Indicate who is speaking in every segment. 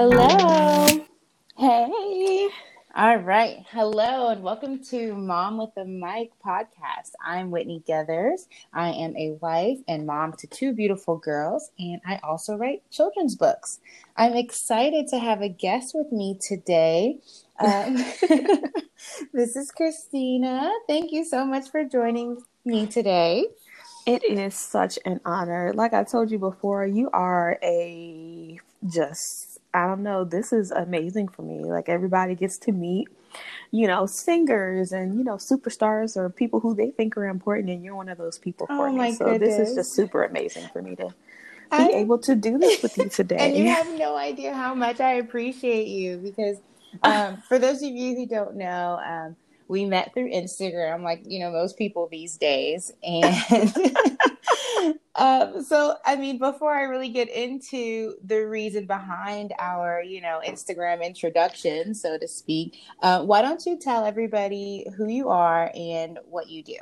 Speaker 1: Hello.
Speaker 2: Hey.
Speaker 1: All right. Hello and welcome to Mom with a Mic podcast. I'm Whitney Geathers. I am a wife and mom to two beautiful girls, and I also write children's books. I'm excited to have a guest with me today. Um, this is Christina. Thank you so much for joining me today.
Speaker 2: It is such an honor. Like I told you before, you are a just, I don't know, this is amazing for me. Like everybody gets to meet, you know, singers and, you know, superstars or people who they think are important, and you're one of those people for
Speaker 1: Oh,
Speaker 2: me. So this is just super amazing for me to be
Speaker 1: I-
Speaker 2: able to do this with you today.
Speaker 1: And you have no idea how much I appreciate you because um, for those of you who don't know, um, we met through Instagram, like you know most people these days, and um, so I mean, before I really get into the reason behind our you know Instagram introduction, so to speak, uh, why don't you tell everybody who you are and what you do?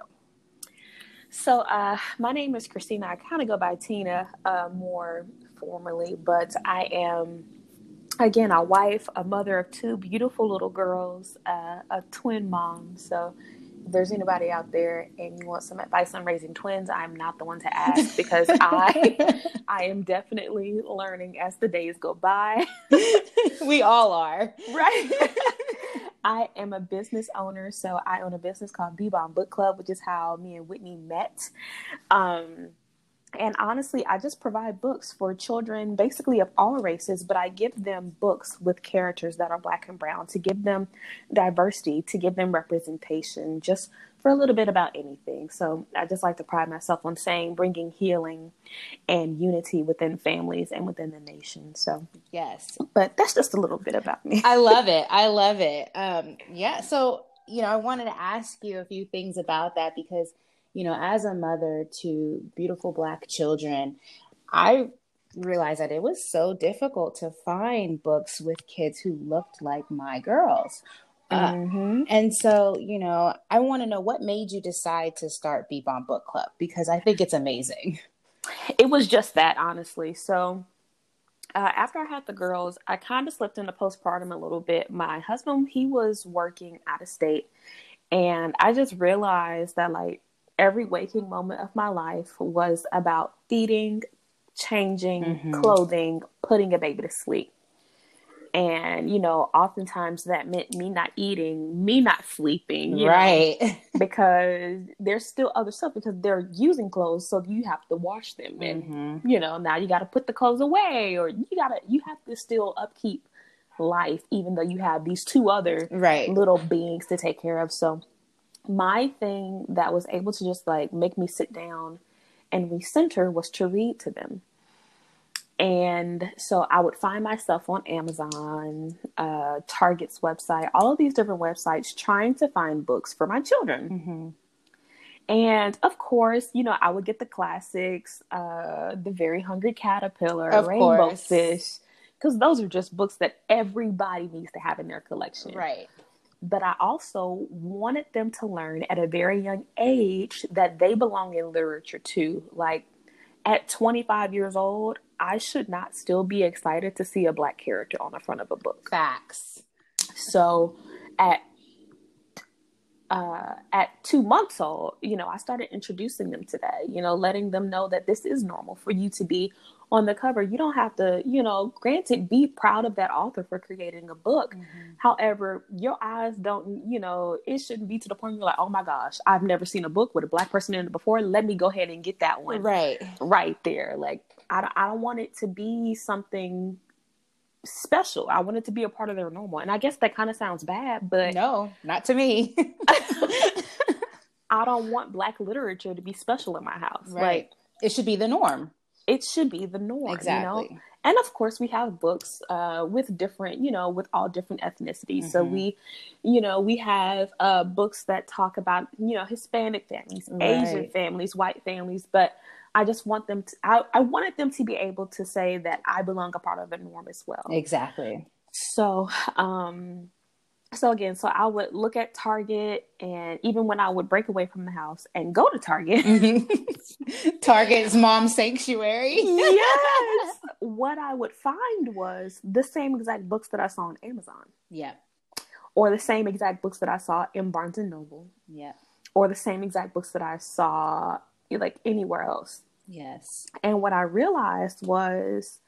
Speaker 2: So, uh, my name is Christina. I kind of go by Tina uh, more formally, but I am, again, a wife, a mother of two beautiful little girls, uh, a twin mom. So, if there's anybody out there and you want some advice on raising twins, I'm not the one to ask because I, I am definitely learning as the days go by.
Speaker 1: we all are.
Speaker 2: Right. I am a business owner, so I own a business called Be Bomb Book Club, which is how me and Whitney met. Um, and honestly, I just provide books for children, basically of all races, but I give them books with characters that are black and brown to give them diversity, to give them representation, just for a little bit about anything. So I just like to pride myself on saying bringing healing and unity within families and within the nation. So,
Speaker 1: Yes.
Speaker 2: but that's just a little bit about me.
Speaker 1: I love it. I love it. Um, yeah. So, you know, I wanted to ask you a few things about that because, you know, as a mother to beautiful black children, I realized that it was so difficult to find books with kids who looked like my girls. Uh,
Speaker 2: Mhm.
Speaker 1: and so, you know, I want to know what made you decide to start Be Bomb Book Club because I think it's amazing.
Speaker 2: It was just that, honestly. So, uh, after I had the girls, I kind of slipped into postpartum a little bit. My husband, he was working out of state, and I just realized that like every waking moment of my life was about feeding, changing,
Speaker 1: Mhm.
Speaker 2: clothing, putting a baby to sleep. And you know, oftentimes that meant me not eating, me not sleeping, you know?
Speaker 1: right.
Speaker 2: because there's still other stuff because they're using clothes so you have to wash them and
Speaker 1: Mhm.
Speaker 2: you know now you got to put the clothes away or you got to you have to still upkeep life even though you have these two other
Speaker 1: Right.
Speaker 2: little beings to take care of so my thing that was able to just like make me sit down and recenter was to read to them and so I would find myself on Amazon, uh, Target's website, all of these different websites trying to find books for my children.
Speaker 1: Mhm.
Speaker 2: And of course, you know, I would get the classics, uh, The Very Hungry Caterpillar,
Speaker 1: Of
Speaker 2: Rainbow
Speaker 1: course.
Speaker 2: Fish, because those are just books that everybody needs to have in their collection.
Speaker 1: Right.
Speaker 2: But I also wanted them to learn at a very young age that they belong in literature too. Like at 25 years old, I should not still be excited to see a black character on the front of a book.
Speaker 1: Facts.
Speaker 2: So at uh, at two months old, you know, I started introducing them to that, you know, letting them know that this is normal for you to be on the cover. You don't have to, you know, granted, be proud of that author for creating a book. However, your eyes don't, you know, it shouldn't be to the point where you're like, oh my gosh, I've never seen a book with a black person in it before. Let me go ahead and get that one
Speaker 1: Right.
Speaker 2: right there. Like I don't, I don't want it to be something special. I wanted to be a part of their normal. And I guess that kind of sounds bad, but
Speaker 1: No, not to me.
Speaker 2: I don't want black literature to be special in my house.
Speaker 1: Right.
Speaker 2: Like
Speaker 1: it should be the norm.
Speaker 2: it should be the norm,
Speaker 1: Exactly.
Speaker 2: you know. And of course, we have books uh, with different, you know, with all different ethnicities. So
Speaker 1: Mhm.
Speaker 2: we, you know, we have uh, books that talk about, you know, Hispanic families, Asian families, white families. But I just want them to, I, I wanted them to be able to say that I belong a part of the norm as well.
Speaker 1: Exactly.
Speaker 2: So, um, so again, so I would look at Target, and even when I would break away from the house and go to Target,
Speaker 1: Target's mom sanctuary.
Speaker 2: yes, what I would find was the same exact books that I saw on Amazon.
Speaker 1: Yeah.
Speaker 2: Or the same exact books that I saw in Barnes and Noble.
Speaker 1: Yeah.
Speaker 2: Or the same exact books that I saw like anywhere else.
Speaker 1: Yes.
Speaker 2: And what I realized was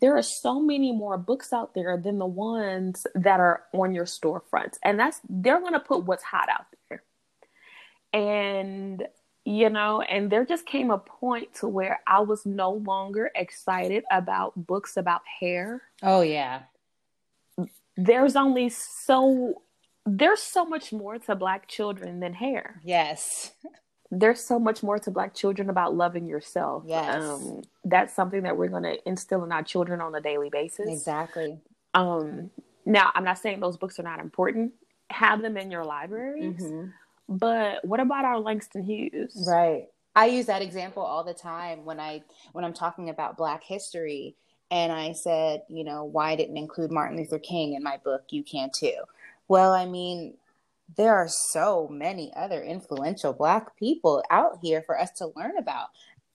Speaker 2: there are so many more books out there than the ones that are on your storefronts. And that's they're going to put what's hot out there. And you know, and there just came a point to where I was no longer excited about books about hair.
Speaker 1: Oh yeah.
Speaker 2: There's only so there's so much more to black children than hair.
Speaker 1: Yes.
Speaker 2: there's so much more to black children about loving yourself.
Speaker 1: Yes.
Speaker 2: Um, that's something that we're going to instill in our children on a daily basis.
Speaker 1: Exactly.
Speaker 2: Um, now, I'm not saying those books are not important. Have them in your libraries. Mm-hmm. But what about our Langston Hughes?
Speaker 1: Right. I use that example all the time when I when I'm talking about Black history, and I said, you know, why didn't include Martin Luther King in my book? You can too. Well, I mean, there are so many other influential black people out here for us to learn about.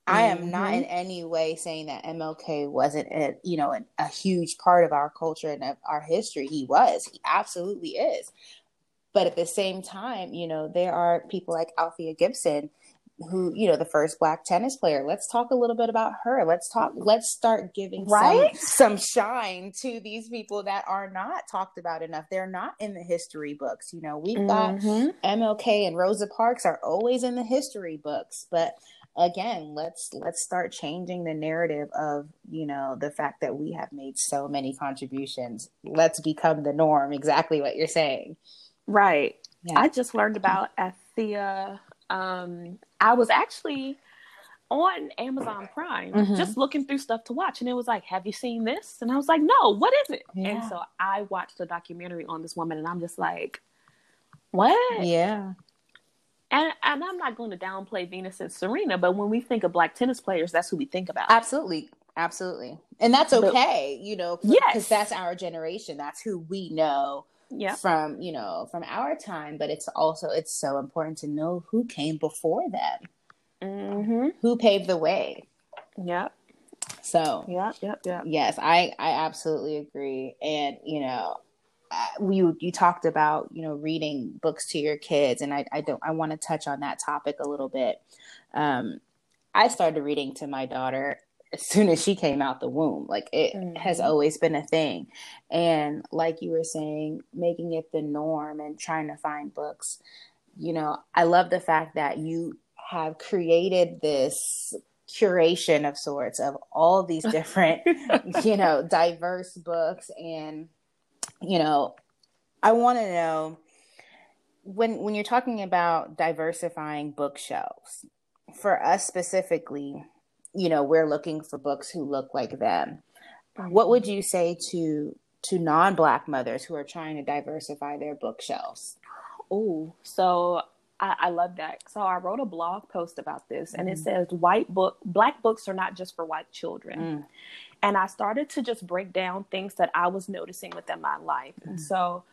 Speaker 1: I am not in mm-hmm. any way saying that MLK wasn't a, you know, a, a huge part of our culture and of our history. He was. He absolutely is. But at the same time, you know, there are people like Althea Gibson who you know the first black tennis player. Let's talk a little bit about her. Let's talk let's start giving right? some, some shine to these people that are not talked about enough. They're not in the history books you know. We've mm-hmm. got mlk and rosa parks are always in the history books. But again let's let's start changing the narrative of you know the fact that we have made so many contributions. Let's become the norm. Exactly what you're saying.
Speaker 2: Right. Yeah. i just learned about Althea um, I was actually on Amazon Prime mm-hmm. just looking through stuff to watch, and it was like, "Have you seen this?" And I was like, "No, what is it?" Yeah. And so I watched a documentary on this woman, and I'm just like, "What?"
Speaker 1: Yeah.
Speaker 2: And and I'm not going to downplay Venus and Serena, but when we think of black tennis players, that's who we think about.
Speaker 1: Absolutely, absolutely, and that's okay, but, you know,
Speaker 2: yes,
Speaker 1: because that's our generation. That's who we know yeah. from you know from our time but it's also it's so important to know who came before them.
Speaker 2: Mm-hmm.
Speaker 1: who paved the way.
Speaker 2: Yep
Speaker 1: so
Speaker 2: yeah yep yep
Speaker 1: yes i i absolutely agree. And you know you you talked about you know reading books to your kids and i i don't i want to touch on that topic a little bit. Um i started reading to my daughter as soon as she came out the womb. Like it mm-hmm. has always been a thing. And like you were saying, making it the norm and trying to find books. You know, I love the fact that you have created this curation of sorts of all these different, you know, diverse books. And, you know, I want to know when when you're talking about diversifying bookshelves, for us specifically, you know we're looking for books who look like them what would you say to to non-black mothers who are trying to diversify their bookshelves
Speaker 2: oh so I, I, love that so i wrote a blog post about this and mm. it says white book black books are not just for white children mm. and i started to just break down things that i was noticing within my life mm. and so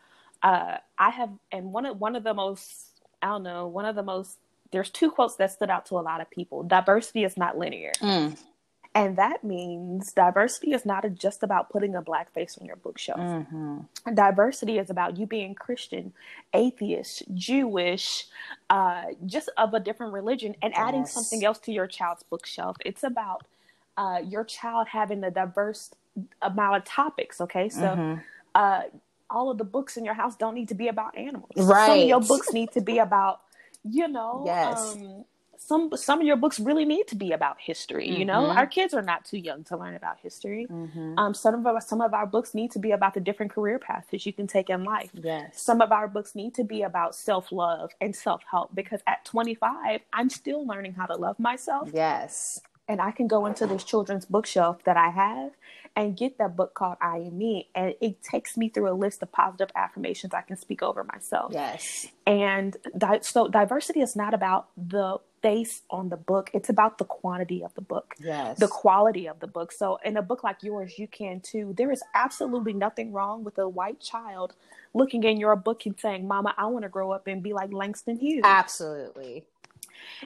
Speaker 2: uh, i have and one of one of the most i don't know one of the most there's two quotes that stood out to a lot of people. Diversity is not linear.
Speaker 1: Mm.
Speaker 2: And that means diversity is not just about putting a black face on your bookshelf.
Speaker 1: Mm-hmm.
Speaker 2: Diversity is about you being Christian, atheist, Jewish, uh, just of a different religion, and yes. adding something else to your child's bookshelf. It's about uh, your child having a diverse amount of topics. Okay, so mm-hmm. uh, all of the books in your house don't need to be about animals.
Speaker 1: Right.
Speaker 2: Some of your books need to be about you know
Speaker 1: yes.
Speaker 2: um, some some of your books really need to be about history you know? Mm-hmm. our kids are not too young to learn about history.
Speaker 1: Mm-hmm.
Speaker 2: um, some of our some of our books need to be about the different career paths that you can take in life.
Speaker 1: Yes.
Speaker 2: Some of our books need to be about self-love and self-help because at 25 i'm still learning how to love myself.
Speaker 1: Yes
Speaker 2: and i can go into this children's bookshelf that i have and get that book called I Am Me. And it takes me through a list of positive affirmations I can speak over myself.
Speaker 1: Yes.
Speaker 2: And di- so diversity is not about the face on the book. It's about the quantity of the book,
Speaker 1: yes.
Speaker 2: the quality of the book. So, in a book like yours, you can too. There is absolutely nothing wrong with a white child looking in your book and saying, Mama, I want to grow up and be like Langston Hughes.
Speaker 1: Absolutely.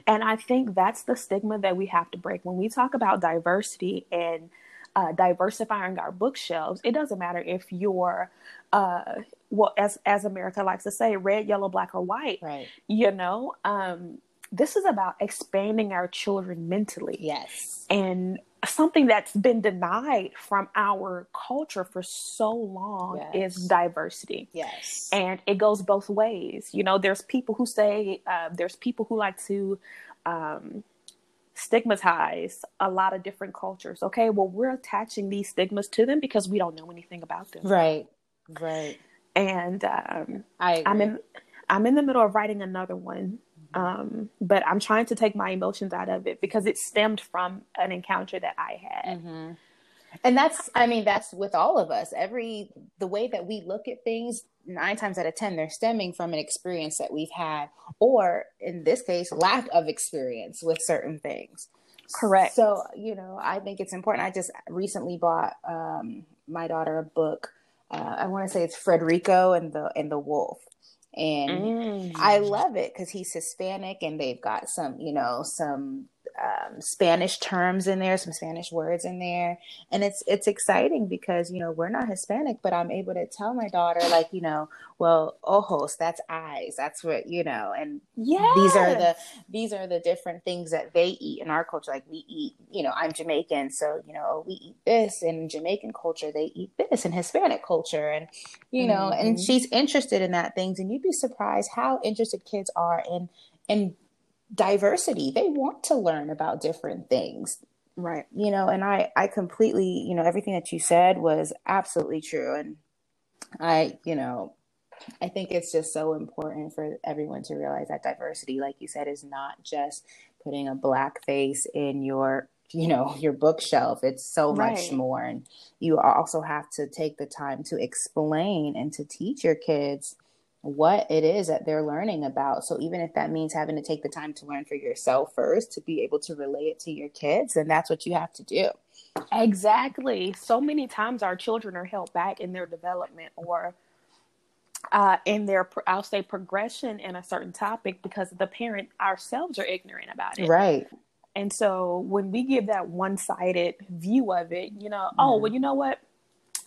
Speaker 2: And I think that's the stigma that we have to break. When we talk about diversity and uh, diversifying our bookshelves, it doesn't matter if you're, uh, well, as as America likes to say, red, yellow, black, or white.
Speaker 1: Right.
Speaker 2: You know, um, this is about expanding our children mentally.
Speaker 1: Yes.
Speaker 2: And something that's been denied from our culture for so long
Speaker 1: Yes.
Speaker 2: is diversity
Speaker 1: Yes.
Speaker 2: and it goes both ways you know there's people who say uh, there's people who like to um, stigmatize a lot of different cultures okay well we're attaching these stigmas to them because we don't know anything about them
Speaker 1: right. Right.
Speaker 2: and um,
Speaker 1: I agree.
Speaker 2: i'm in i'm in the middle of writing another one um, but i'm trying to take my emotions out of it because it stemmed from an encounter that i had
Speaker 1: Mhm. And that's, I mean, that's with all of us. Every, the way that we look at things, nine times out of 10, they're stemming from an experience that we've had, or in this case, lack of experience with certain things.
Speaker 2: Correct.
Speaker 1: So, you know, I think it's important. I just recently bought um, my daughter a book. Uh, I want to say it's Frederico and the and the Wolf, and
Speaker 2: Mm.
Speaker 1: I love it because he's Hispanic and they've got some, you know, some um, Spanish terms in there, some Spanish words in there, and it's it's exciting because you know we're not Hispanic, but I'm able to tell my daughter like you know, well, ojos, that's eyes, that's what you know, and
Speaker 2: yeah
Speaker 1: these are the these are the different things that they eat in our culture. Like we eat, you know, I'm Jamaican, so you know we eat this. In Jamaican culture, they eat this. In Hispanic culture, and you know, and
Speaker 2: Mhm.
Speaker 1: she's interested in that things. And you'd be surprised how interested kids are in in diversity. They want to learn about different things.
Speaker 2: Right.
Speaker 1: You know and i i completely you know everything that you said was absolutely true. And i you know i think it's just so important for everyone to realize that diversity like you said is not just putting a black face in your you know your bookshelf. It's so much more. And you also have to take the time to explain and to teach your kids what it is that they're learning about. So even if that means having to take the time to learn for yourself first to be able to relay it to your kids, then that's what you have to do.
Speaker 2: Exactly. So many times our children are held back in their development or uh, in their, I'll say, progression in a certain topic because the parent ourselves are ignorant about it.
Speaker 1: Right.
Speaker 2: And so when we give that one sided view of it, you know, oh,
Speaker 1: Mhm.
Speaker 2: well, you know what?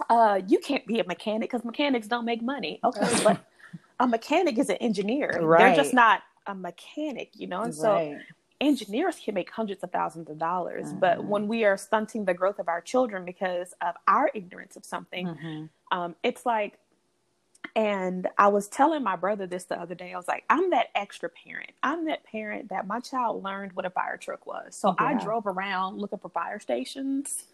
Speaker 2: Uh, you can't be a mechanic because mechanics don't make money. Okay, but a mechanic is an engineer. They're just not a mechanic, you know? And so engineers can make hundreds of thousands of dollars but
Speaker 1: Mhm.
Speaker 2: when we are stunting the growth of our children because of our ignorance of something
Speaker 1: Mhm.
Speaker 2: um, it's like and i was telling my brother this the other day i was like i'm that extra parent i'm that parent that my child learned what a fire truck was so i drove around looking for fire stations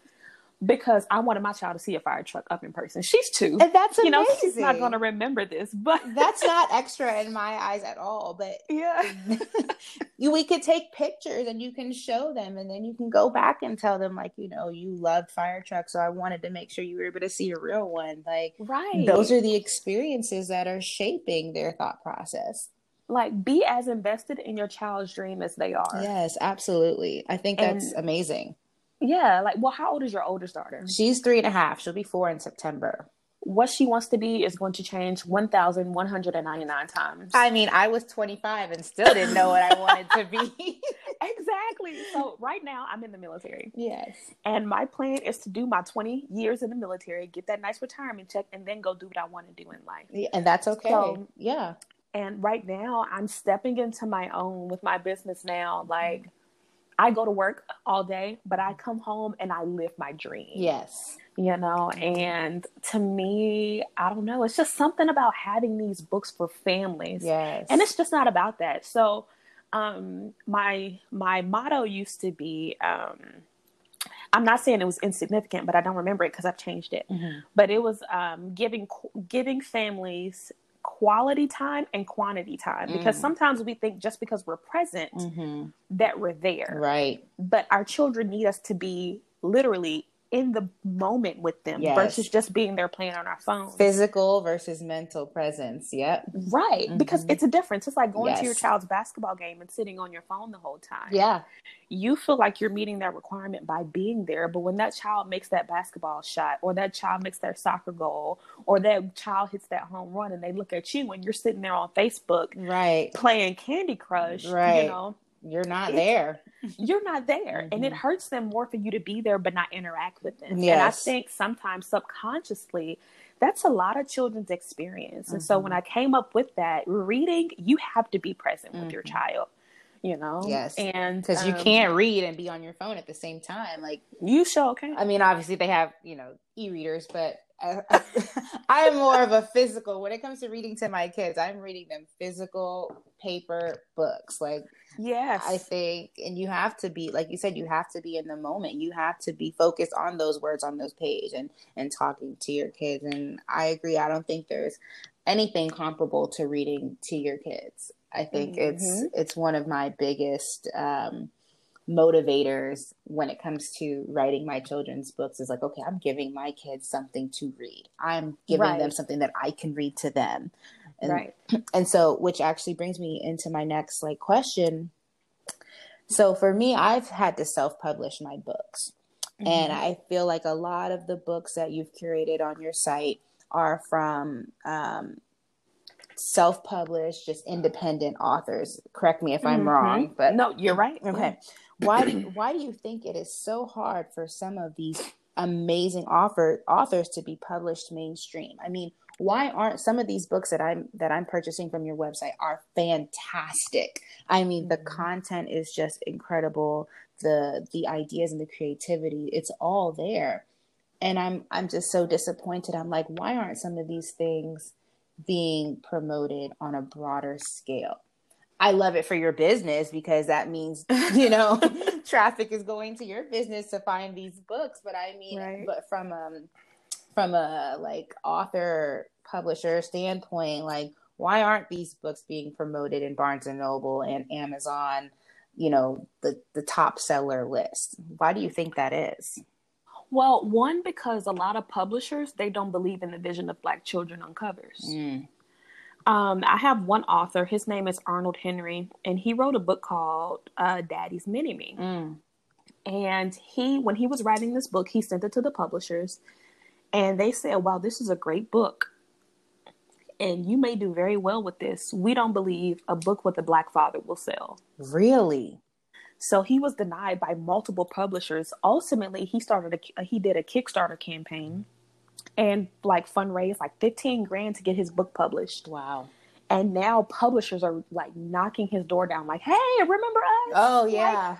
Speaker 2: because i wanted my child to see a fire truck up in person she's two
Speaker 1: And that's
Speaker 2: you
Speaker 1: amazing.
Speaker 2: know she's not going to remember this but
Speaker 1: That's not extra in my eyes at all, but
Speaker 2: yeah
Speaker 1: you we could take pictures and you can show them and then you can go back and tell them like, you know, you loved fire trucks, so I wanted to make sure you were able to see a real one. Like
Speaker 2: right
Speaker 1: those are the experiences that are shaping their thought process.
Speaker 2: like be as invested in your child's dream as they are.
Speaker 1: Yes, absolutely. I think that's
Speaker 2: And-
Speaker 1: amazing.
Speaker 2: Yeah, like well, how old is your oldest daughter?
Speaker 1: She's three and a half. She'll be four in September.
Speaker 2: What she wants to be is going to change one thousand one hundred and ninety nine times.
Speaker 1: I mean, I was 25 and still didn't know what I wanted to be.
Speaker 2: exactly. So right now I'm in the military,
Speaker 1: yes.
Speaker 2: and my plan is to do my twenty years in the military, get that nice retirement check, and then go do what I want to do in life.
Speaker 1: Yeah, and that's okay.
Speaker 2: So-
Speaker 1: yeah.
Speaker 2: And right now I'm stepping into my own with my business now. Like I go to work all day, but I come home and I live my dream.
Speaker 1: Yes.
Speaker 2: you know and to me i don't know it's just something about having these books for families
Speaker 1: Yes.
Speaker 2: and it's just not about that so um my my motto used to be um i'm not saying it was insignificant but i don't remember it because i've changed it
Speaker 1: Mhm.
Speaker 2: but it was um giving giving families quality time and quantity time because
Speaker 1: Mm.
Speaker 2: sometimes we think just because we're present
Speaker 1: Mhm.
Speaker 2: that we're there
Speaker 1: Right.
Speaker 2: but our children need us to be literally in the moment with them
Speaker 1: Yes.
Speaker 2: versus just being there playing on our phones.
Speaker 1: Physical versus mental presence. Yep.
Speaker 2: Right, because
Speaker 1: Mhm.
Speaker 2: it's a difference. It's like going to your child's basketball game and sitting on your phone the whole time.
Speaker 1: Yeah.
Speaker 2: You feel like you're meeting that requirement by being there, but when that child makes that basketball shot, or that child makes their soccer goal, or that child hits that home run, and they look at you and you're sitting there on Facebook
Speaker 1: Right.
Speaker 2: playing Candy Crush,
Speaker 1: Right.
Speaker 2: you know,
Speaker 1: You're not there.
Speaker 2: you're not there and it
Speaker 1: Mhm.
Speaker 2: hurts them more for you to be there but not interact with them and i think sometimes subconsciously that's a lot of children's experience and so
Speaker 1: Mm-hmm.
Speaker 2: when i came up with that reading you have to be present with your
Speaker 1: Mhm.
Speaker 2: child you know
Speaker 1: Yes.
Speaker 2: and
Speaker 1: Because you
Speaker 2: um,
Speaker 1: can't read and be on your phone at the same time. Like,
Speaker 2: you show okay
Speaker 1: I mean, obviously they have, you know, e-readers, but I, I am more of a physical. When it comes to reading to my kids, I'm reading them physical paper books. Like,
Speaker 2: yes
Speaker 1: I think, and you have to be, like you said, you have to be in the moment. You have to be focused on those words on those page and and talking to your kids. And I agree. I don't think there's anything comparable to reading to your kids. I think it's
Speaker 2: Mhm.
Speaker 1: it's one of my biggest um, motivators when it comes to writing my children's books. Is like, okay, I'm giving my kids something to read. I'm giving them something that I can read to them. And
Speaker 2: right
Speaker 1: and so which actually brings me into my next like question so for me i've had to self-publish my books and
Speaker 2: Mm-hmm.
Speaker 1: i feel like a lot of the books that you've curated on your site are from um, self-published just independent authors correct me if i'm
Speaker 2: Mhm.
Speaker 1: wrong but
Speaker 2: no you're right
Speaker 1: Okay. Why do you, why do you think it is so hard for some of these amazing author authors to be published mainstream? I mean, why aren't some of these books that I'm that I'm purchasing from your website are fantastic? I mean, the
Speaker 2: Mhm.
Speaker 1: content is just incredible. The the ideas and the creativity, it's all there. And I'm I'm just so disappointed. I'm like, why aren't some of these things being promoted on a broader scale? I love it for your business because that means, you know, traffic is going to your business to find these books. But I mean,
Speaker 2: Right.
Speaker 1: but from um from a like author publisher standpoint, like why aren't these books being promoted in Barnes and Noble and Amazon, you know, the the top seller list? Why do you think that is?
Speaker 2: well one because a lot of publishers they don't believe in the vision of black children on covers
Speaker 1: Mm.
Speaker 2: Um, I have one author. His name is Arnold Henry, and he wrote a book called uh, "Daddy's Mini Me."
Speaker 1: Mm.
Speaker 2: And he, when he was writing this book, he sent it to the publishers, and they said, "Wow, this is a great book, and you may do very well with this. We don't believe a book with a black father will sell."
Speaker 1: Really?
Speaker 2: So he was denied by multiple publishers. Ultimately, he started a he did a Kickstarter campaign and like fundraised like 15 grand to get his book published.
Speaker 1: Wow.
Speaker 2: And now publishers are like knocking his door down, like, "Hey, remember us?
Speaker 1: Oh
Speaker 2: Like,
Speaker 1: yeah.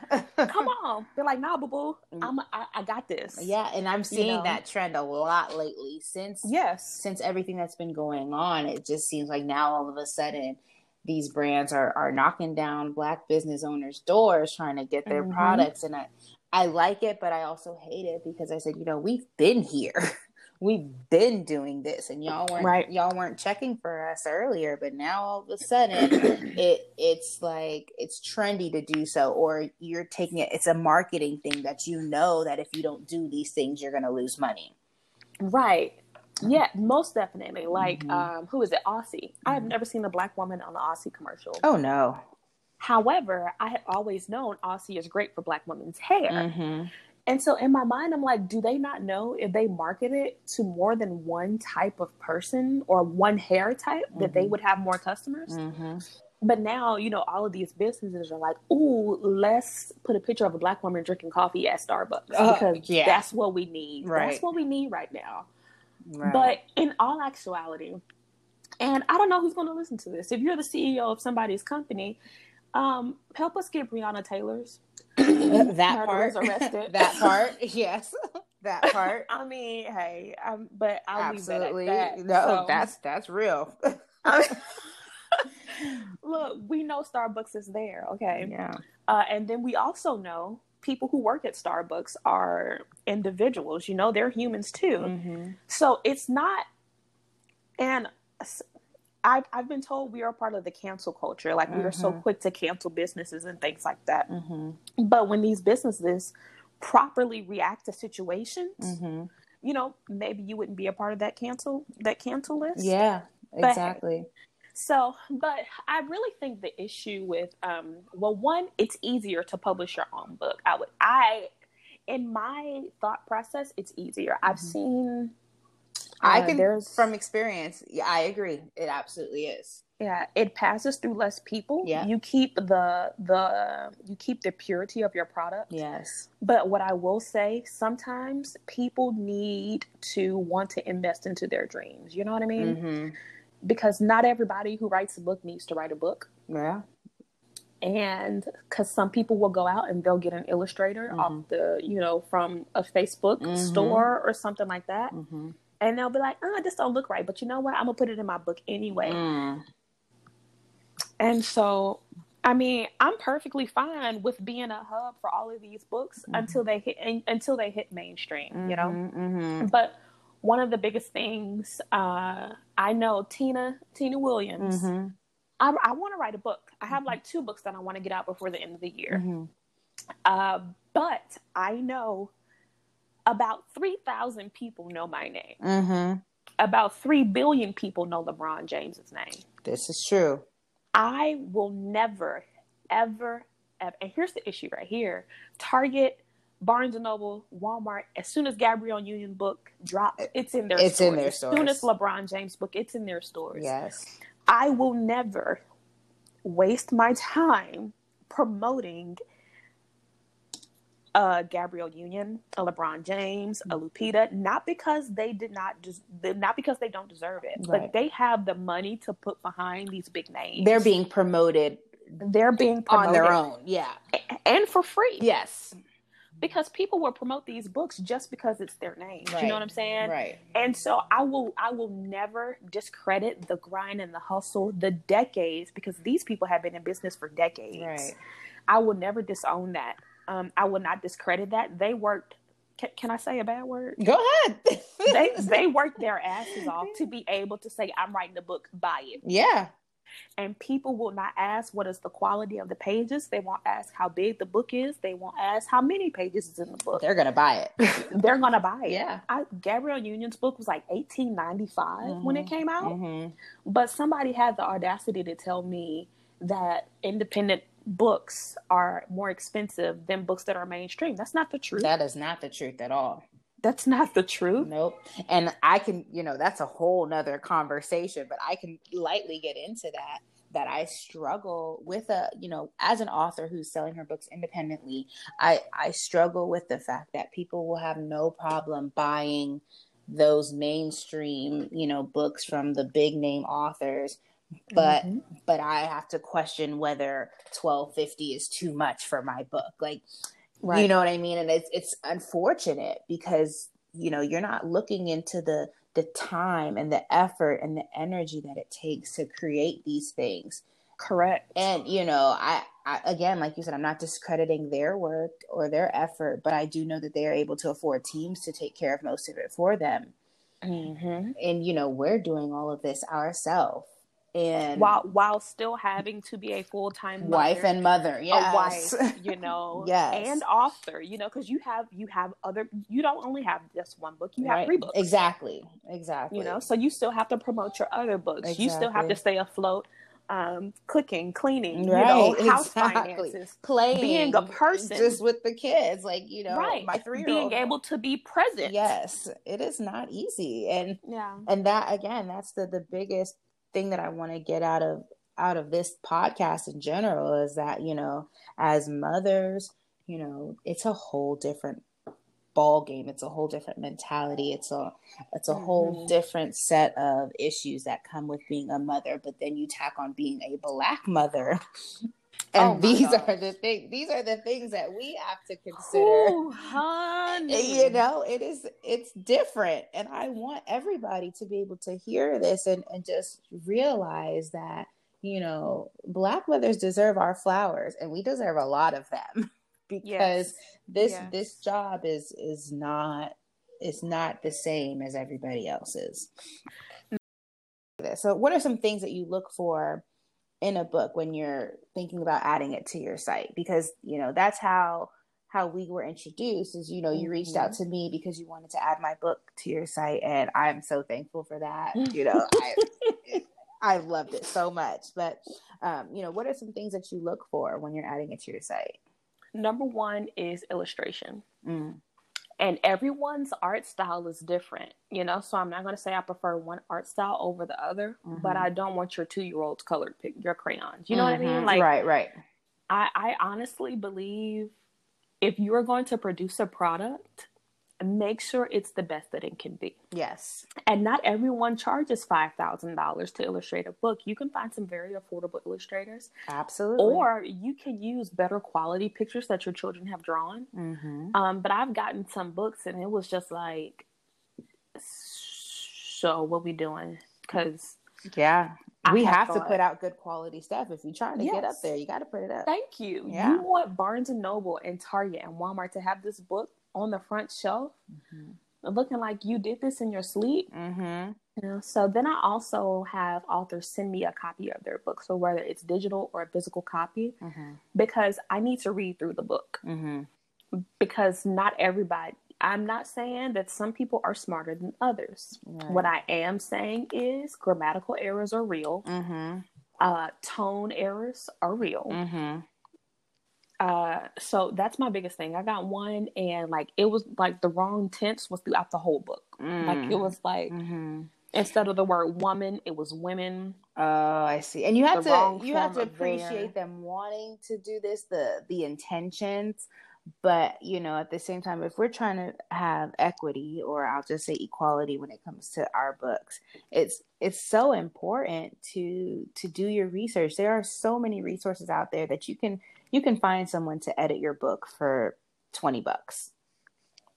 Speaker 2: come on!" They're like, "Nah, boo boo, I'm I, I got this."
Speaker 1: Yeah, and I'm seeing
Speaker 2: know?
Speaker 1: that trend a lot lately since
Speaker 2: Yes.
Speaker 1: since everything that's been going on. It just seems like now all of a sudden these brands are are knocking down black business owners' doors trying to get their
Speaker 2: Mhm.
Speaker 1: products and I I like it, but I also hate it because I said, you know, we've been here. We've been doing this and y'all weren't
Speaker 2: Right.
Speaker 1: y'all weren't checking for us earlier, but now all of a sudden it it's like it's trendy to do so or you're taking it it's a marketing thing that you know that if you don't do these things you're going to lose money.
Speaker 2: Right. Yeah, most definitely. Like,
Speaker 1: Mhm.
Speaker 2: um, who is it? Aussie. I have
Speaker 1: Mhm.
Speaker 2: never seen a black woman on the Aussie commercial.
Speaker 1: Oh no.
Speaker 2: However, I had always known Aussie is great for black women's hair.
Speaker 1: Mm-hmm.
Speaker 2: And so in my mind, I'm like, do they not know if they market it to more than one type of person or one hair type that they
Speaker 1: Mhm.
Speaker 2: would have more customers?
Speaker 1: Mm-hmm.
Speaker 2: But now, you know, all of these businesses are like, ooh, let's put a picture of a black woman drinking coffee at Starbucks
Speaker 1: Uh,
Speaker 2: because
Speaker 1: yeah.
Speaker 2: that's what we need.
Speaker 1: Right.
Speaker 2: That's what we need right now.
Speaker 1: Right.
Speaker 2: But in all actuality, and I don't know who's going to listen to this. If you're the CEO of somebody's company, um, help us get Breonna Taylor's.
Speaker 1: that part,
Speaker 2: arrested.
Speaker 1: that part, yes, that part,
Speaker 2: I mean, hey, um, but I'll
Speaker 1: absolutely.
Speaker 2: that.
Speaker 1: No,
Speaker 2: So-
Speaker 1: that's that's real.
Speaker 2: look. We know Starbucks is there, okay,
Speaker 1: yeah,
Speaker 2: uh, and then we also know people who work at Starbucks are individuals. You know, they're humans too.
Speaker 1: mm-hmm.
Speaker 2: So it's not, and I've, I've been told we are part of the cancel culture. Like we are so
Speaker 1: Mhm.
Speaker 2: quick to cancel businesses and things like that.
Speaker 1: Mm-hmm.
Speaker 2: But when these businesses properly react to situations, mm-hmm. you know, maybe you wouldn't be a part of that cancel that cancel list.
Speaker 1: Yeah, exactly.
Speaker 2: But, so, but I really think the issue with, um, well, one, it's easier to publish your own book. I would, I, in my thought process, it's easier. I've mm-hmm. seen.
Speaker 1: Uh, I can, there's, from experience, yeah, I agree. It absolutely is.
Speaker 2: Yeah, it passes through less people. Yeah, you keep the the you keep the purity of your product.
Speaker 1: Yes,
Speaker 2: but what I will say, sometimes people need to want to invest into their dreams. You know what I mean? Mm-hmm because not everybody who writes a book needs to write a book.
Speaker 1: Yeah.
Speaker 2: And because some people will go out and they'll get an illustrator mm-hmm. off the, you know, from a Facebook mm-hmm. store or something like that. Mm-hmm. And they'll be like, oh, this don't look right. But you know what? I'm going to put it in my book anyway. Mm. And so, I mean, I'm perfectly fine with being a hub for all of these books mm-hmm. until they hit, until they hit mainstream, you know? Mm-hmm, mm-hmm. But one of the biggest things uh, I know Tina Tina Williams. Mm-hmm. I, I want to write a book. I have mm-hmm. like two books that I want to get out before the end of the year. Mm-hmm. Uh, but I know about three thousand people know my name. Mm-hmm. About three billion people know LeBron James's name.
Speaker 1: This is true.
Speaker 2: I will never, ever, ever. And here's the issue right here: Target Barnes and Noble, Walmart, as soon as Gabrielle Union book drops, it's in their
Speaker 1: it's
Speaker 2: stores.
Speaker 1: in their stores.
Speaker 2: As soon as LeBron James book, it's in their stores.
Speaker 1: Yes.
Speaker 2: I will never waste my time promoting a Gabrielle Union, a LeBron James, a mm-hmm. Lupita, not because they did not just not because they don't deserve it, right. but they have the money to put behind these big names.
Speaker 1: They're being promoted.
Speaker 2: They're being promoted
Speaker 1: on their own, yeah,
Speaker 2: and for free.
Speaker 1: Yes,
Speaker 2: because people will promote these books just because it's their name. Right. You know what I'm saying?
Speaker 1: Right.
Speaker 2: And so I will I will never discredit the grind and the hustle, the decades, because these people have been in business for decades.
Speaker 1: Right.
Speaker 2: I will never disown that. Um, I will not discredit that. They worked can, can I say a bad word?
Speaker 1: Go ahead.
Speaker 2: they they worked their asses off to be able to say, I'm writing the book, buy it.
Speaker 1: Yeah
Speaker 2: and people will not ask what is the quality of the pages. They won't ask how big the book is. They won't ask how many pages is in the book.
Speaker 1: They're gonna buy
Speaker 2: it. They're gonna buy it.
Speaker 1: Yeah.
Speaker 2: I, Gabrielle Union's book was like eighteen ninety five mm mm-hmm. when it came out, mm-hmm. but somebody had the audacity to tell me that independent books are more expensive than books that are mainstream. That's not the truth.
Speaker 1: That is not the truth at all.
Speaker 2: That's not the truth.
Speaker 1: Nope. And I can, you know, that's a whole nother conversation, but I can lightly get into that. That I struggle with a, you know, as an author who's selling her books independently, I I struggle with the fact that people will have no problem buying those mainstream, you know, books from the big name authors but mm-hmm. but I have to question whether 1250 is too much for my book. Like Right. You know what I mean? And it's it's unfortunate because you know you're not looking into the the time and the effort and the energy that it takes to create these things.
Speaker 2: Correct.
Speaker 1: And you know, I, I again, like you said, I'm not discrediting their work or their effort, but I do know that they are able to afford teams to take care of most of it for them. Mm-hmm. And you know, we're doing all of this ourselves and
Speaker 2: while while still having to be a full time
Speaker 1: wife and mother,
Speaker 2: yes, a wife, you know,
Speaker 1: yes,
Speaker 2: and author, you know, because you have you have other, you don't only have just one book, you have right. three books,
Speaker 1: exactly, exactly,
Speaker 2: you know, so you still have to promote your other books, exactly. you still have to stay afloat. Um, cooking, cleaning, right, you know, house exactly. finances,
Speaker 1: playing,
Speaker 2: being a person,
Speaker 1: just with the kids, like you know,
Speaker 2: right. my three being able to be present.
Speaker 1: Yes, it is not easy, and
Speaker 2: yeah,
Speaker 1: and that again, that's the the biggest thing that I want to get out of out of this podcast in general is that you know as mothers you know it's a whole different ball game it's a whole different mentality. It's a it's a mm-hmm. whole different set of issues that come with being a mother but then you tack on being a black mother Oh and oh these gosh. are the things these are the things that we have to consider Ooh,
Speaker 2: honey.
Speaker 1: you know it is it's different and i want everybody to be able to hear this and, and just realize that you know black mothers deserve our flowers and we deserve a lot of them because yes. this yes. this job is is not it's not the same as everybody else's so what are some things that you look for in a book when you're thinking about adding it to your site because you know that's how how we were introduced is you know you reached out mm-hmm. to me because you wanted to add my book to your site and i'm so thankful for that you know I, I loved it so much but um, you know what are some things that you look for when you're adding it to your site
Speaker 2: number one is illustration mm. And everyone's art style is different you know so i'm not going to say i prefer one art style over the other mm-hmm. but i don't want your two-year-old's colored pick your crayons you know mm-hmm. what i mean
Speaker 1: mm-hmm. like right right
Speaker 2: I, I honestly believe if you're going to produce a product, make sure it's the best that it can be.
Speaker 1: Yes.
Speaker 2: And not everyone charges $5,000 to illustrate a book. You can find some very affordable illustrators.
Speaker 1: Absolutely.
Speaker 2: Or you can use better quality pictures that your children have drawn. Mm-hmm. Um, but I've gotten some books and it was just like, so what we doing? Because
Speaker 1: yeah, we have, have to put out good quality stuff. If you're trying to yes. get up there, you got to put it up.
Speaker 2: Thank you. Yeah. You want Barnes and Noble and Target and Walmart to have this book on the front shelf, mm-hmm. looking like you did this in your sleep. Mm-hmm. You know, so then I also have authors send me a copy of their book, so whether it's digital or a physical copy, mm-hmm. because I need to read through the book. Mm-hmm. Because not everybody, I'm not saying that some people are smarter than others. Right. What I am saying is grammatical errors are real. Mm-hmm. Uh, tone errors are real. Uh, so that's my biggest thing. I got one, and like it was like the wrong tense was throughout the whole book. Mm. Like it was like mm-hmm. instead of the word woman, it was women.
Speaker 1: Oh, I see. And you have to you have to appreciate them wanting to do this. The the intentions but you know at the same time if we're trying to have equity or i'll just say equality when it comes to our books it's it's so important to to do your research there are so many resources out there that you can you can find someone to edit your book for 20 bucks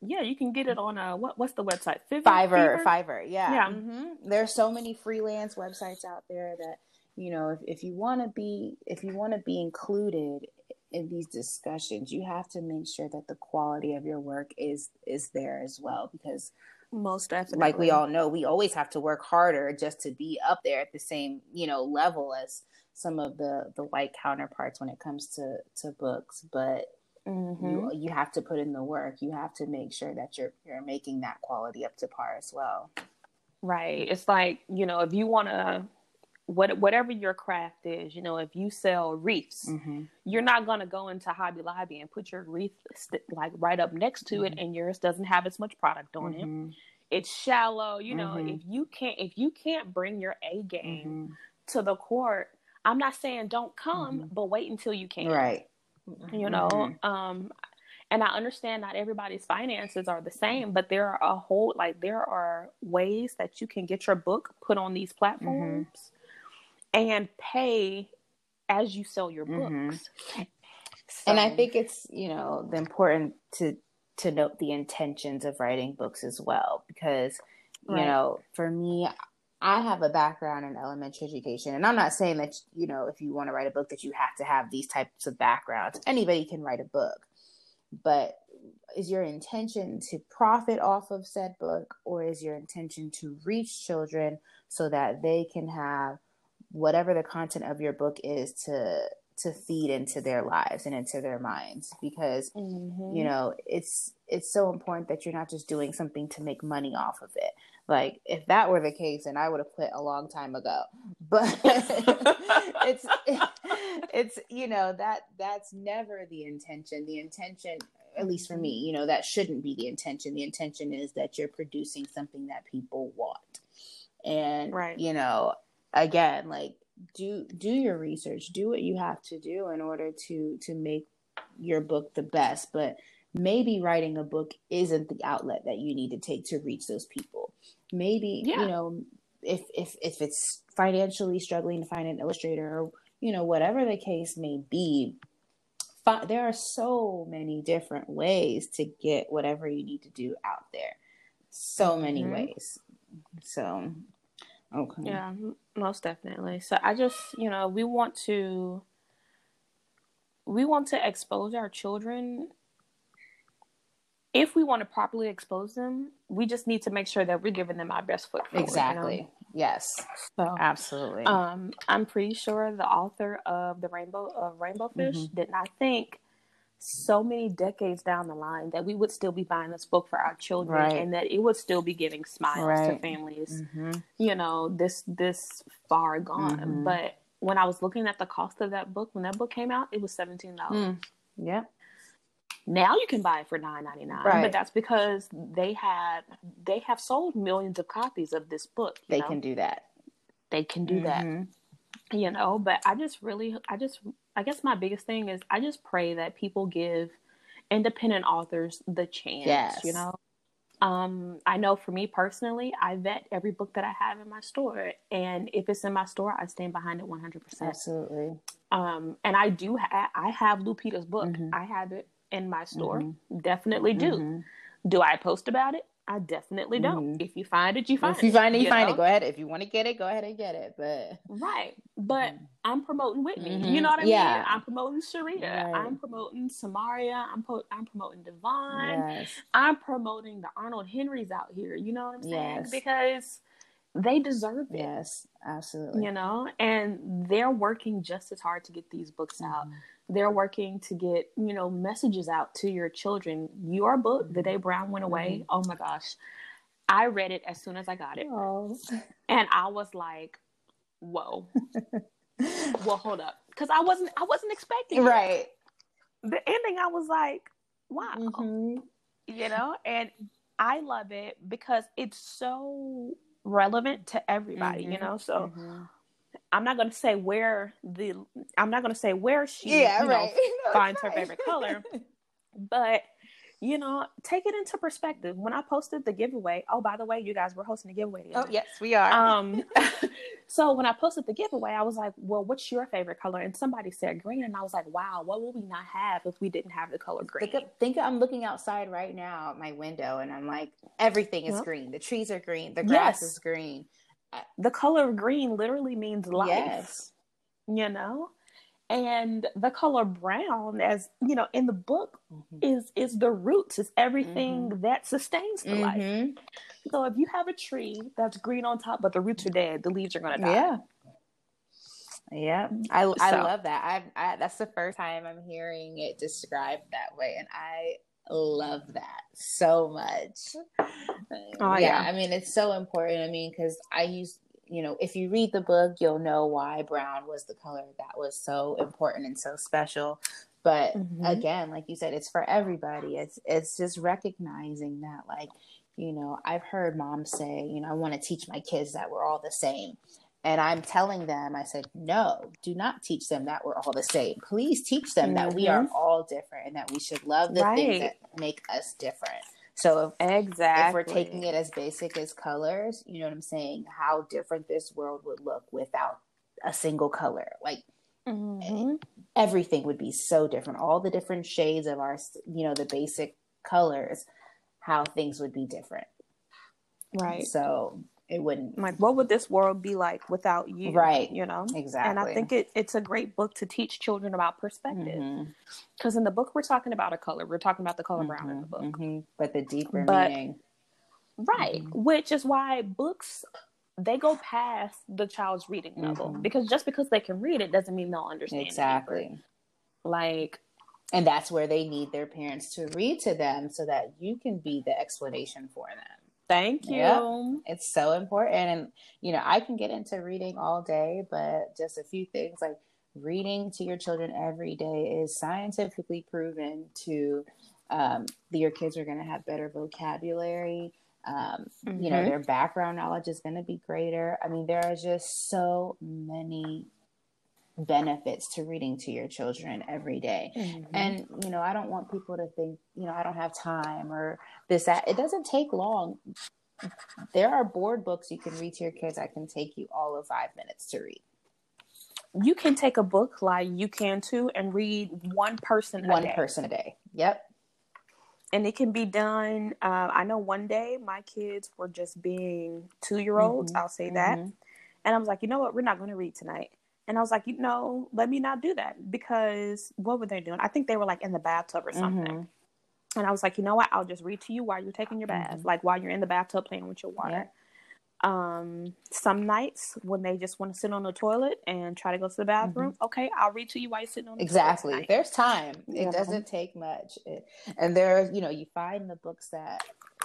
Speaker 2: yeah, you can get it on uh what what's the website?
Speaker 1: Fiverr, Fiverr, Fiverr. Yeah. yeah. Mm-hmm. There's so many freelance websites out there that you know if, if you want to be if you want to be included in these discussions you have to make sure that the quality of your work is is there as well because
Speaker 2: most definitely
Speaker 1: like we all know we always have to work harder just to be up there at the same you know level as some of the the white counterparts when it comes to to books but mm-hmm. you you have to put in the work you have to make sure that you're you're making that quality up to par as well
Speaker 2: right it's like you know if you want to what whatever your craft is, you know, if you sell wreaths, mm-hmm. you're not gonna go into Hobby Lobby and put your wreath st- like right up next to mm-hmm. it, and yours doesn't have as much product on mm-hmm. it. It's shallow, you know. Mm-hmm. If you can't, if you can't bring your A game mm-hmm. to the court, I'm not saying don't come, mm-hmm. but wait until you can.
Speaker 1: Right.
Speaker 2: You know, um, and I understand not everybody's finances are the same, but there are a whole like there are ways that you can get your book put on these platforms and pay as you sell your mm-hmm. books.
Speaker 1: Mm-hmm. So. And I think it's, you know, the important to to note the intentions of writing books as well because you right. know, for me I have a background in elementary education and I'm not saying that you know if you want to write a book that you have to have these types of backgrounds. Anybody can write a book. But is your intention to profit off of said book or is your intention to reach children so that they can have whatever the content of your book is to to feed into their lives and into their minds because mm-hmm. you know it's it's so important that you're not just doing something to make money off of it. Like if that were the case then i would have quit a long time ago. But it's it's you know that that's never the intention. The intention at least for me you know that shouldn't be the intention. The intention is that you're producing something that people want. And right. you know again like do do your research do what you have to do in order to to make your book the best but maybe writing a book isn't the outlet that you need to take to reach those people maybe yeah. you know if if if it's financially struggling to find an illustrator or you know whatever the case may be fi- there are so many different ways to get whatever you need to do out there so many mm-hmm. ways so
Speaker 2: Okay. Yeah, most definitely. So I just, you know, we want to we want to expose our children if we want to properly expose them, we just need to make sure that we're giving them our best foot
Speaker 1: forward. Exactly. You know? Yes. So absolutely.
Speaker 2: Um, I'm pretty sure the author of the Rainbow of Rainbow Fish mm-hmm. did not think so many decades down the line that we would still be buying this book for our children
Speaker 1: Right.
Speaker 2: and that it would still be giving smiles to families
Speaker 1: Mm-hmm.
Speaker 2: you know this this far gone
Speaker 1: Mhm.
Speaker 2: but when i was looking at the cost of that book when that book came out it was $17
Speaker 1: Mm. Yep.
Speaker 2: now you can buy it for nine ninety nine,
Speaker 1: Right.
Speaker 2: but that's because they had they have sold millions of copies of this book. you
Speaker 1: They
Speaker 2: know?
Speaker 1: can do that.
Speaker 2: they can do that,
Speaker 1: Mhm.
Speaker 2: You know. But I just really, I just, I guess my biggest thing is I just pray that people give independent authors the chance.
Speaker 1: Yes.
Speaker 2: You know, um, I know for me personally, I vet every book that I have in my store, and if it's in my store, I stand behind it one hundred percent.
Speaker 1: Absolutely.
Speaker 2: Um, and I do, ha- I have Lupita's book.
Speaker 1: Mhm.
Speaker 2: I have it in my store.
Speaker 1: Mhm.
Speaker 2: Definitely do.
Speaker 1: Mhm.
Speaker 2: Do I post about it? I definitely don't.
Speaker 1: Mhm.
Speaker 2: If you find it, you find it.
Speaker 1: If you find it, you find
Speaker 2: know?
Speaker 1: it. Go ahead. If you want to get it, go ahead and get it. But
Speaker 2: Right. But I'm promoting Whitney.
Speaker 1: Mhm.
Speaker 2: You know what I
Speaker 1: Yeah.
Speaker 2: mean? I'm promoting Sharia.
Speaker 1: Right.
Speaker 2: I'm promoting Samaria. I'm po- I'm promoting Devon.
Speaker 1: yes,
Speaker 2: I'm promoting the Arnold Henrys out here. You know what I'm saying?
Speaker 1: Yes.
Speaker 2: Because they deserve it.
Speaker 1: yes, absolutely.
Speaker 2: You know, and they're working just as hard to get these books out. They're working to get, you know, messages out to your children. Your book, The Day Brown Went Away, oh my gosh. I read it as soon as I got it.
Speaker 1: Oh.
Speaker 2: And I was like, whoa. well, hold up. Because I wasn't I wasn't expecting it.
Speaker 1: right.
Speaker 2: The ending, I was like, wow.
Speaker 1: Mhm.
Speaker 2: You know? And I love it because it's so relevant to everybody, you
Speaker 1: Mhm.
Speaker 2: know? So
Speaker 1: Mhm.
Speaker 2: I'm not gonna say where the I'm not gonna say where she
Speaker 1: yeah,
Speaker 2: you know,
Speaker 1: right. No, it's
Speaker 2: finds her favorite color. but you know, take it into perspective. When I posted the giveaway, oh by the way, you guys were hosting a giveaway.
Speaker 1: oh yes, we are.
Speaker 2: Um so when I posted the giveaway, I was like, Well, what's your favorite color? And somebody said green, and I was like, Wow, what would we not have if we didn't have the color green?
Speaker 1: Think, of, think I'm looking outside right now at my window, and I'm like, everything is
Speaker 2: Yep.
Speaker 1: green. The trees are green. The grass
Speaker 2: Yes.
Speaker 1: is green.
Speaker 2: The color green literally means life.
Speaker 1: Yes.
Speaker 2: You know? And the color brown, as you know, in the book,
Speaker 1: Mhm.
Speaker 2: is is the roots, is everything that sustains the life.
Speaker 1: Mhm.
Speaker 2: So if you have a tree that's green on top, but the roots are dead, the leaves are gonna die.
Speaker 1: Yeah. Yeah, I, I
Speaker 2: So-
Speaker 1: love that. I, I that's the first time I'm hearing it described that way, and I love that so much.
Speaker 2: Oh,
Speaker 1: yeah,
Speaker 2: yeah.
Speaker 1: I mean it's so important. I mean, because I use you know, if you read the book, you'll know why brown was the color that was so important and so special. But
Speaker 2: Mhm.
Speaker 1: again, like you said, it's for everybody. It's it's just recognizing that, like, you know, I've heard moms say, you know, I want to teach my kids that we're all the same. And I'm telling them, I said, no, do not teach them that we're all the same. Please teach them that we are all different and that we should love the things that make us different. So if
Speaker 2: Exactly.
Speaker 1: if we're taking it as basic as colors, you know what I'm saying? How different this world would look without a single color. Like
Speaker 2: Mhm.
Speaker 1: everything would be so different. All the different shades of our, you know, the basic colors, how things would be different.
Speaker 2: right.
Speaker 1: So it wouldn't.
Speaker 2: Like, what would this world be like without you?
Speaker 1: Right.
Speaker 2: You know.
Speaker 1: Exactly.
Speaker 2: And I think it, it's a great book to teach children about perspective. Because in the book, we're talking about a color. We're talking about the color brown in the
Speaker 1: mhm,
Speaker 2: book.
Speaker 1: mhm. But the deeper
Speaker 2: But-
Speaker 1: meaning.
Speaker 2: Right.
Speaker 1: Mhm.
Speaker 2: Which is why books they go past the child's reading level.
Speaker 1: Mhm.
Speaker 2: Because just because they can read it doesn't mean they'll understand. it.
Speaker 1: Exactly.
Speaker 2: Like
Speaker 1: And that's where they need their parents to read to them so that you can be the explanation for them.
Speaker 2: Thank you.
Speaker 1: Yeah. It's so important. And, you know, I can get into reading all day, but just a few things like reading to your children every day is scientifically proven to, um, that your kids are going to have better vocabulary. Um, You know,
Speaker 2: Mhm.
Speaker 1: their background knowledge is going to be greater. I mean, there are just so many benefits to reading to your children every day.
Speaker 2: Mhm.
Speaker 1: And you know, I don't want people to think, you know, I don't have time or this that. It doesn't take long. There are board books you can read to your kids that can take you all of five minutes to read.
Speaker 2: you can take a book like you can too and read one person a
Speaker 1: One
Speaker 2: day.
Speaker 1: person a day. Yep.
Speaker 2: and it can be done. Uh, I know one day my kids were just being two year olds.
Speaker 1: Mhm.
Speaker 2: I'll say that,
Speaker 1: Mhm.
Speaker 2: and I was like, you know what, we're not going to read tonight. And I was like, you know, let me not do that because what were they doing? I think they were like in the bathtub or something.
Speaker 1: Mhm.
Speaker 2: And I was like, you know what? I'll just read to you while you're taking your bath,
Speaker 1: Mhm.
Speaker 2: like while you're in the bathtub playing with your water. Um, some nights when they just want to sit on the toilet and try to go to the bathroom, mm-hmm. okay, I'll read to you while you're sitting on the toilet.
Speaker 1: exactly. There's time. It doesn't take much, it, and there, you know, you find the books that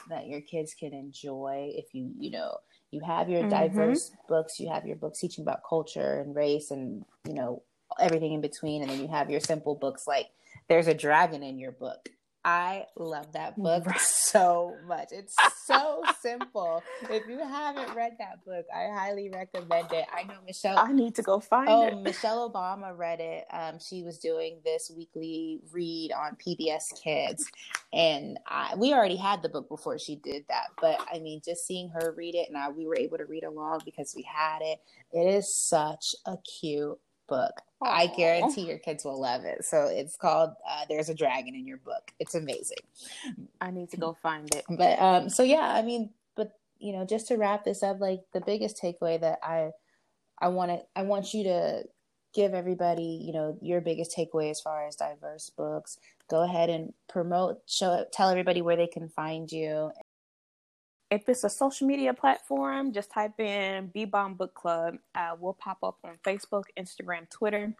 Speaker 1: that your kids can enjoy if you, you know, you have your mm-hmm. diverse books, you have your books teaching about culture and race and you know everything in between, and then you have your simple books like there's a dragon in your book I love that book so much. It's so simple. If you haven't read that book, I highly recommend it. I know Michelle.
Speaker 2: I need to go find
Speaker 1: oh,
Speaker 2: it.
Speaker 1: Michelle Obama read it. Um, she was doing this weekly read on PBS Kids, and I, we already had the book before she did that. But I mean, just seeing her read it, and I, we were able to read along because we had it. It is such a cute book. I guarantee your kids will love it. So it's called uh, "There's a Dragon in Your Book." It's amazing.
Speaker 2: I need to go find it.
Speaker 1: But um, so yeah, I mean, but you know, just to wrap this up, like the biggest takeaway that I I want to I want you to give everybody, you know, your biggest takeaway as far as diverse books. Go ahead and promote, show, tell everybody where they can find you
Speaker 2: if it's a social media platform, just type in Be Bomb Book Club. Uh, we'll pop up on Facebook, Instagram, Twitter.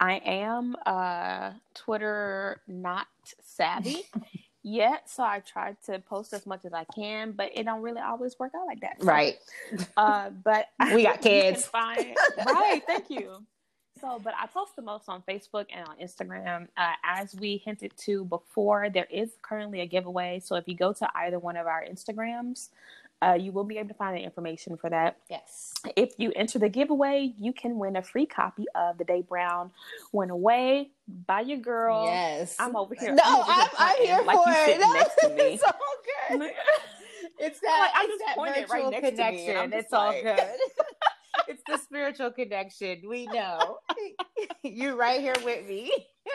Speaker 2: I am uh, Twitter not savvy yet, so I try to post as much as I can, but it don't really always work out like that.
Speaker 1: So, right.
Speaker 2: Uh, but
Speaker 1: we got kids.
Speaker 2: Find, right. Thank you. So, but I post the most on Facebook and on Instagram. Uh, as we hinted to before, there is currently a giveaway. So if you go to either one of our Instagrams, uh, you will be able to find the information for that.
Speaker 1: Yes.
Speaker 2: If you enter the giveaway, you can win a free copy of The Day Brown Went Away by your girl.
Speaker 1: Yes.
Speaker 2: I'm over here.
Speaker 1: No, I'm, I'm, I'm here
Speaker 2: like
Speaker 1: for
Speaker 2: it.
Speaker 1: No,
Speaker 2: next to me.
Speaker 1: It's all good. it's that, like, I just that
Speaker 2: pointed right next
Speaker 1: connection.
Speaker 2: To me,
Speaker 1: it's all good. it's the spiritual connection. We know. You're right here with me.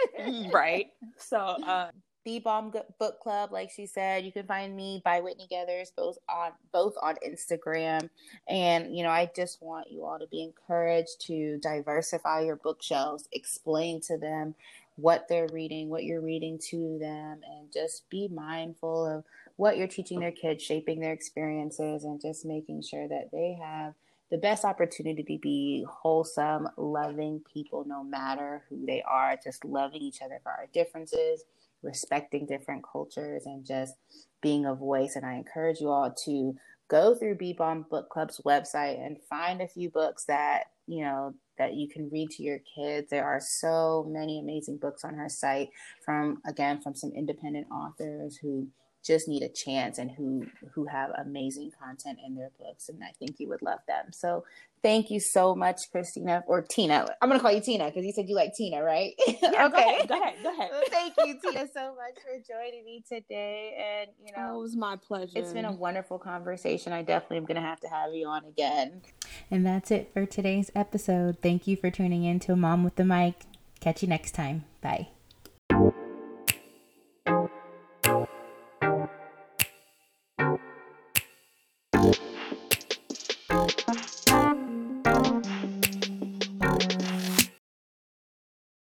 Speaker 2: right. So, uh,
Speaker 1: Be Bomb Book Club, like she said, you can find me by Whitney Geathers, both on both on Instagram. And you know, I just want you all to be encouraged to diversify your bookshelves, explain to them what they're reading, what you're reading to them, and just be mindful of what you're teaching their kids, shaping their experiences, and just making sure that they have the best opportunity to be wholesome, loving people, no matter who they are, just loving each other for our differences, respecting different cultures, and just being a voice. And I encourage you all to go through Be Bomb Book Club's website and find a few books that, you know, that you can read to your kids. There are so many amazing books on her site from, again, from some independent authors who just need a chance and who who have amazing content in their books and i think you would love them. So thank you so much christina or tina. I'm gonna call you tina because you said you like tina right?
Speaker 2: Yeah, okay. go ahead go ahead,
Speaker 1: thank you tina so much for joining me today and you know
Speaker 2: oh, it was my pleasure
Speaker 1: it's been a wonderful conversation. I definitely am gonna have to have you on again.
Speaker 3: And that's it for today's episode. Thank you for tuning in to mom with the mic. Catch you next time. Bye